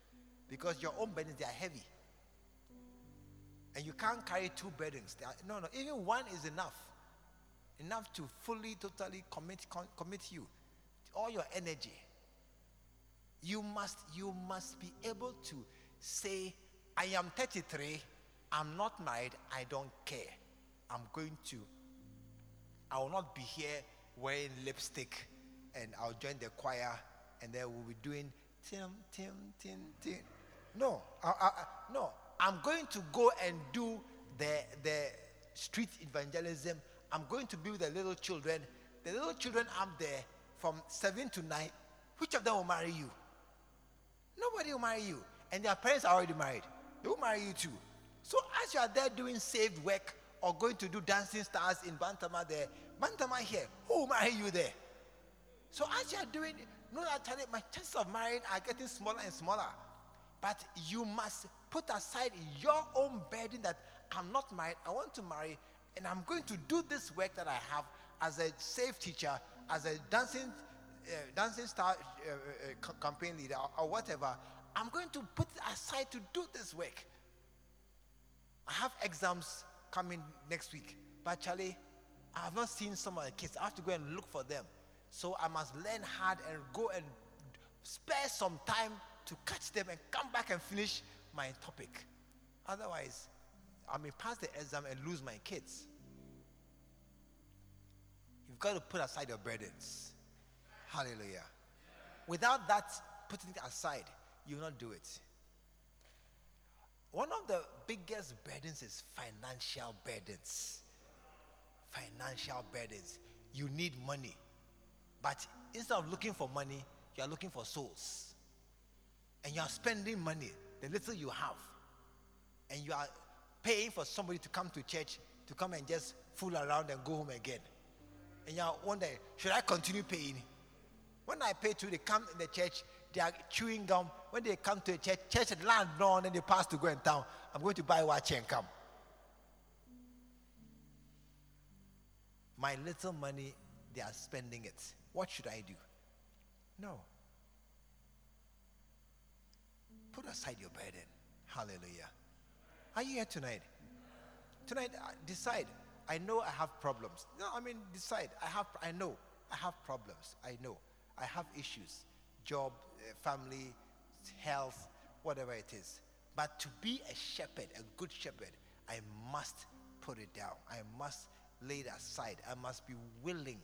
because your own burdens they are heavy. And you can't carry two burdens. Are, no, no, even one is enough. Enough to fully, totally commit, com, commit you, all your energy. You must, you must be able to say, I am 33, I'm not married, I don't care. I'm going to, I will not be here wearing lipstick and I'll join the choir and then we'll be doing tim, tim, tim, tim. No, I, I, no. I'm going to go and do the, the street evangelism. I'm going to be with the little children. The little children up there from seven to nine. Which of them will marry you? Nobody will marry you. And their parents are already married. They will marry you too. So as you are there doing saved work or going to do dancing stars in Bantama there, Bantama here, who will marry you there? So as you are doing, no, actually, my chances of marrying are getting smaller and smaller. But you must put aside your own burden that I'm not married, I want to marry, and I'm going to do this work that I have as a safe teacher, as a dancing, uh, dancing star uh, uh, campaign leader, or, or whatever. I'm going to put aside to do this work. I have exams coming next week, but Charlie, I have not seen some of the kids. I have to go and look for them. So I must learn hard and go and spare some time to catch them and come back and finish my topic. Otherwise, I may pass the exam and lose my kids. You've got to put aside your burdens. Hallelujah. Without that putting it aside, you will not do it. One of the biggest burdens is financial burdens. Financial burdens. You need money. But instead of looking for money, you are looking for souls. And you are spending money, the little you have. And you are paying for somebody to come to church to come and just fool around and go home again. And you are wondering, should I continue paying? When I pay to, they come in the church, they are chewing gum. When they come to the church, church land down and they pass to go in town. I'm going to buy watch and come. My little money, they are spending it. What should I do? No. Put aside your burden. Hallelujah. Are you here tonight? Tonight, uh, decide. I know I have problems. No, I mean, decide. I have. I know I have problems. I know I have issues, job, uh, family, health, whatever it is. But to be a shepherd, a good shepherd, I must put it down. I must lay it aside. I must be willing,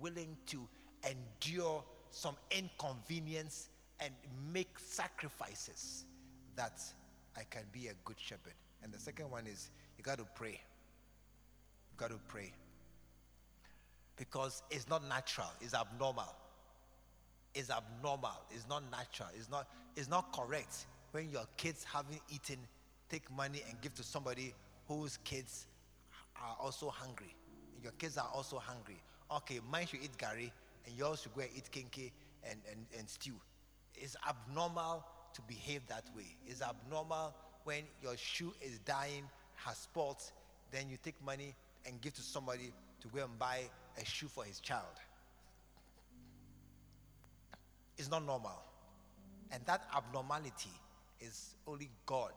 willing to endure some inconvenience and make sacrifices that I can be a good shepherd. And the second one is you got to pray. You got to pray. Because it's not natural, it's abnormal. It's abnormal, it's not natural, it's not, it's not correct when your kids haven't eaten, take money and give to somebody whose kids are also hungry. Your kids are also hungry. Okay, mine should eat gari and yours should go and eat kenkey and, and, and stew. It's abnormal to behave that way. It's abnormal when your shoe is dying, has spots, then you take money and give to somebody to go and buy a shoe for his child. It's not normal. And that abnormality is only God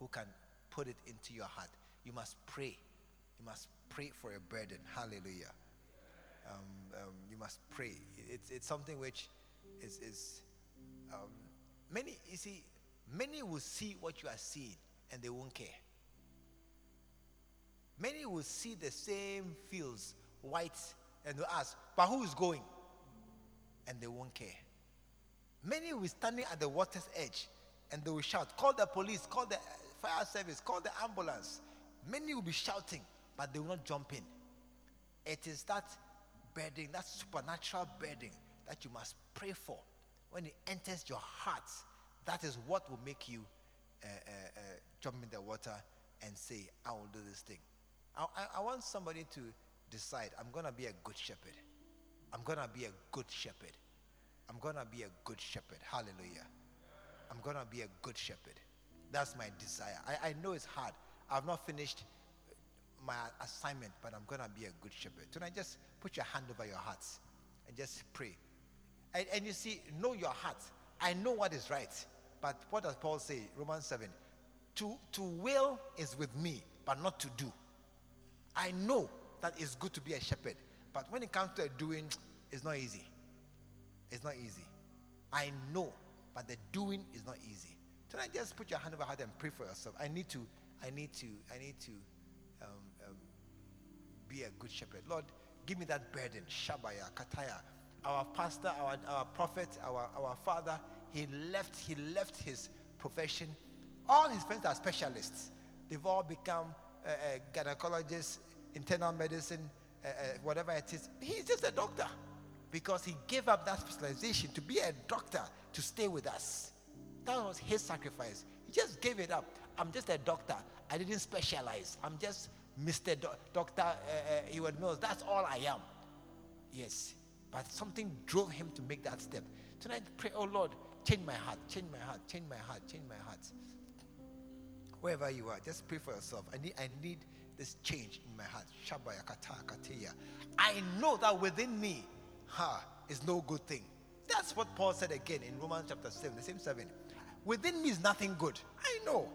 who can put it into your heart. You must pray. You must pray for a burden. Hallelujah. Um, um, you must pray. It's, it's something which is, is um, many, you see, many will see what you are seeing and they won't care. Many will see the same fields, white, and will ask, but who is going? And they won't care. Many will be standing at the water's edge and they will shout, call the police, call the fire service, call the ambulance. Many will be shouting, but they will not jump in. It is that burden, that supernatural burden that you must pray for. When it enters your heart, that is what will make you uh, uh, uh, jump in the water and say, I will do this thing. I, I, I want somebody to decide, I'm going to be a good shepherd. I'm going to be a good shepherd. I'm going to be a good shepherd. Hallelujah. I'm going to be a good shepherd. That's my desire. I, I know it's hard. I've not finished my assignment, but I'm going to be a good shepherd. Tonight, just put your hand over your hearts and just pray. And, and you see, know your heart. I know what is right. But what does Paul say? Romans 7. To, to will is with me, but not to do. I know that it's good to be a shepherd. But when it comes to doing, it's not easy. It's not easy. I know, but the doing is not easy. Tonight, just put your hand over heart and pray for yourself. I need to, I need to, I need to um, um, be a good shepherd. Lord, give me that burden. Shabaya, Kataya. Our pastor, our, our prophet, our, our father, he left, he left his profession. All his friends are specialists. They've all become uh, uh, gynecologists, internal medicine, uh, uh, whatever it is. He's just a doctor because he gave up that specialization to be a doctor to stay with us. That was his sacrifice. He just gave it up. I'm just a doctor. I didn't specialize. I'm just Mr. Do- Dr. Uh, uh, Heward-Mills. That's all I am. Yes. But something drove him to make that step. Tonight, pray, oh Lord, change my heart, change my heart, change my heart, change my heart. Wherever you are, just pray for yourself. I need, I need this change in my heart. I know that within me, ha, is no good thing. That's what Paul said again in Romans chapter 7, the same 7. Within me is nothing good. I know.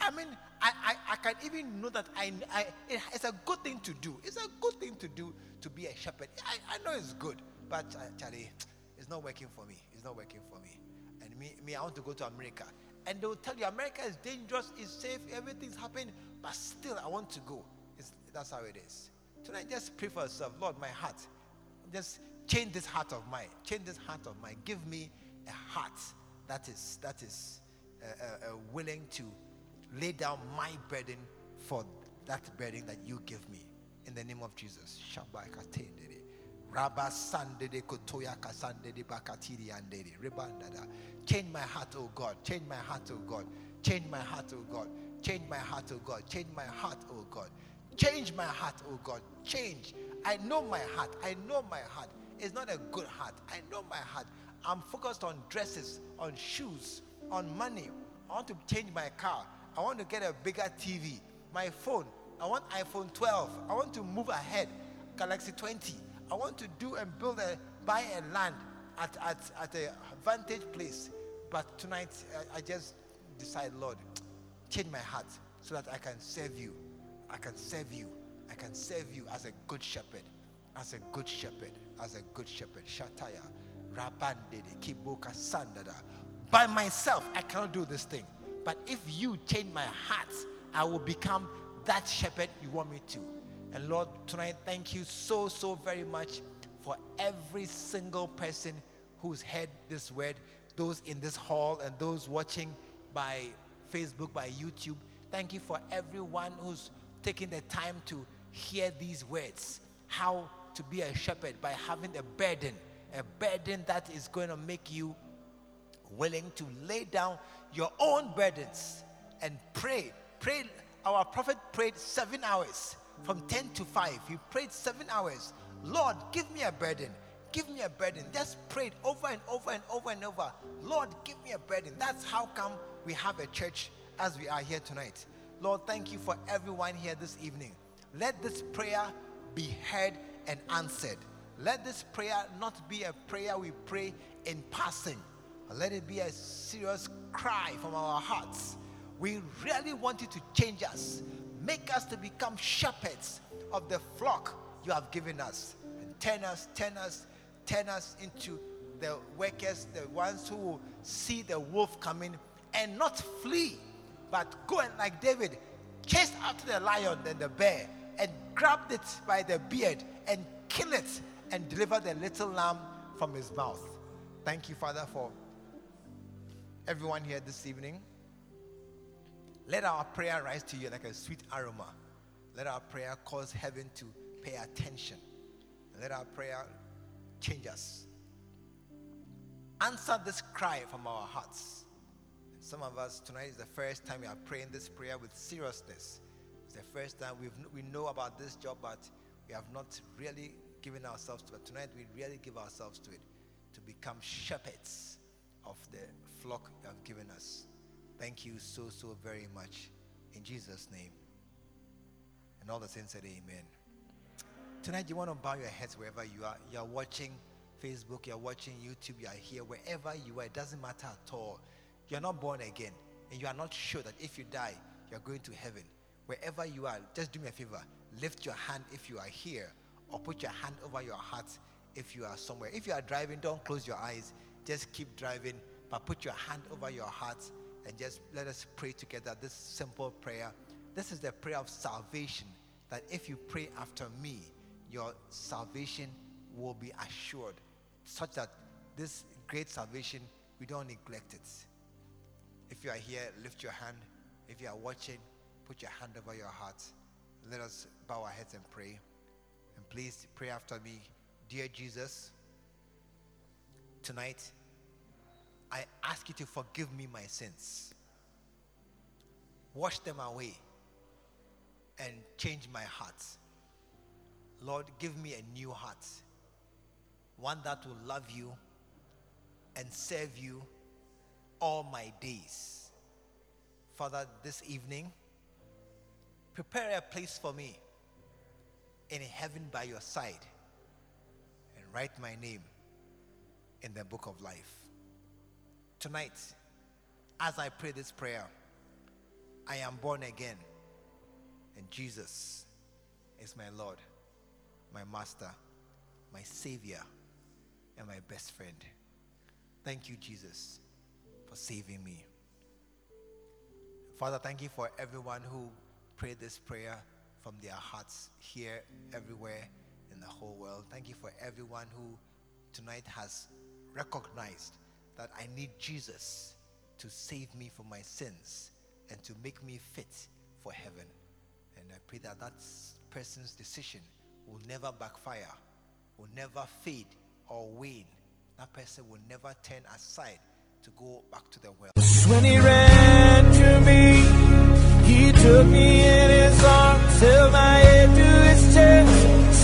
I mean, I, I, I can even know that I, I, it's a good thing to do. It's a good thing to do to be a shepherd. I, I know it's good, but uh, Charlie, it's not working for me. It's not working for me. And me, me, I want to go to America. And they will tell you America is dangerous, it's safe, everything's happening, but still I want to go. It's, that's how it is. Tonight, just pray for yourself. Lord, my heart, just change this heart of mine. Change this heart of mine. Give me a heart that is that is uh, uh, uh, willing to lay down my burden for that burden that you give me. In the name of Jesus. Change my heart, oh God. Change my heart, oh God. Change my heart, oh God. Change my heart, oh God. Change my heart, oh God. Change my heart, oh God. Change. I know my heart. I know my heart. It's not a good heart. I know my heart. I'm focused on dresses, on shoes, on money. I want to change my car. I want to get a bigger TV. My phone. I want iPhone 12. I want to move ahead. Galaxy 20. I want to do and build a buy a land at, at, at a vantage place. But tonight I, I just decide, Lord, change my heart so that I can serve you. I can serve you. I can serve you as a good shepherd. As a good shepherd. As a good shepherd. Shataya. Rabandede. Kiboka Sandada. By myself, I cannot do this thing. But if you change my heart, I will become that shepherd you want me to. And Lord, tonight, thank you so, so very much for every single person who's heard this word, those in this hall and those watching by Facebook, by YouTube. Thank you for everyone who's taking the time to hear these words. How to be a shepherd by having a burden, a burden that is going to make you willing to lay down your own burdens and pray. Pray. Our prophet prayed seven hours from 10 to 5. He prayed seven hours. Lord, give me a burden. Give me a burden. Just prayed over and over and over and over. Lord, give me a burden. That's how come we have a church as we are here tonight. Lord, thank you for everyone here this evening. Let this prayer be heard and answered. Let this prayer not be a prayer we pray in passing. Let it be a serious cry from our hearts. We really want you to change us, make us to become shepherds of the flock you have given us, and turn us, turn us, turn us into the workers, the ones who will see the wolf coming and not flee, but go and, like David, chase after the lion and the bear and grab it by the beard and kill it and deliver the little lamb from his mouth. Thank you, Father, for everyone here this evening. Let our prayer rise to you like a sweet aroma. Let our prayer cause heaven to pay attention. Let our prayer change us. Answer this cry from our hearts. Some of us tonight is the first time we are praying this prayer with seriousness. It's the first time we've, we know about this job, but we have not really given ourselves to it. Tonight we really give ourselves to it to become shepherds of the flock you have given us. Thank you so, so very much. In Jesus' name. And all the saints said, Amen. Tonight, you want to bow your heads wherever you are. You are watching Facebook, you are watching YouTube, you are here, wherever you are. It doesn't matter at all. You are not born again, and you are not sure that if you die, you are going to heaven. Wherever you are, just do me a favor. Lift your hand if you are here, or put your hand over your heart if you are somewhere. If you are driving, don't close your eyes. Just keep driving, but put your hand over your heart and just let us pray together this simple prayer. This is the prayer of salvation that if you pray after me, your salvation will be assured, such that this great salvation, we don't neglect it. If you are here, lift your hand. If you are watching, put your hand over your heart. Let us bow our heads and pray. And please pray after me. Dear Jesus, tonight, I ask you to forgive me my sins, wash them away, and change my heart. Lord, give me a new heart, one that will love you and serve you all my days. Father, this evening, Prepare a place for me in heaven by your side and write my name in the book of life. Tonight, as I pray this prayer, I am born again, and Jesus is my Lord, my Master, my Savior, and my best friend. Thank you, Jesus, for saving me. Father, thank you for everyone who prayed this prayer from their hearts here, everywhere in the whole world. Thank you for everyone who tonight has recognized that I need Jesus to save me from my sins and to make me fit for heaven. And I pray that that person's decision will never backfire, will never fade or wane. That person will never turn aside to go back to the world. When he ran to me, he took me in his arms, held my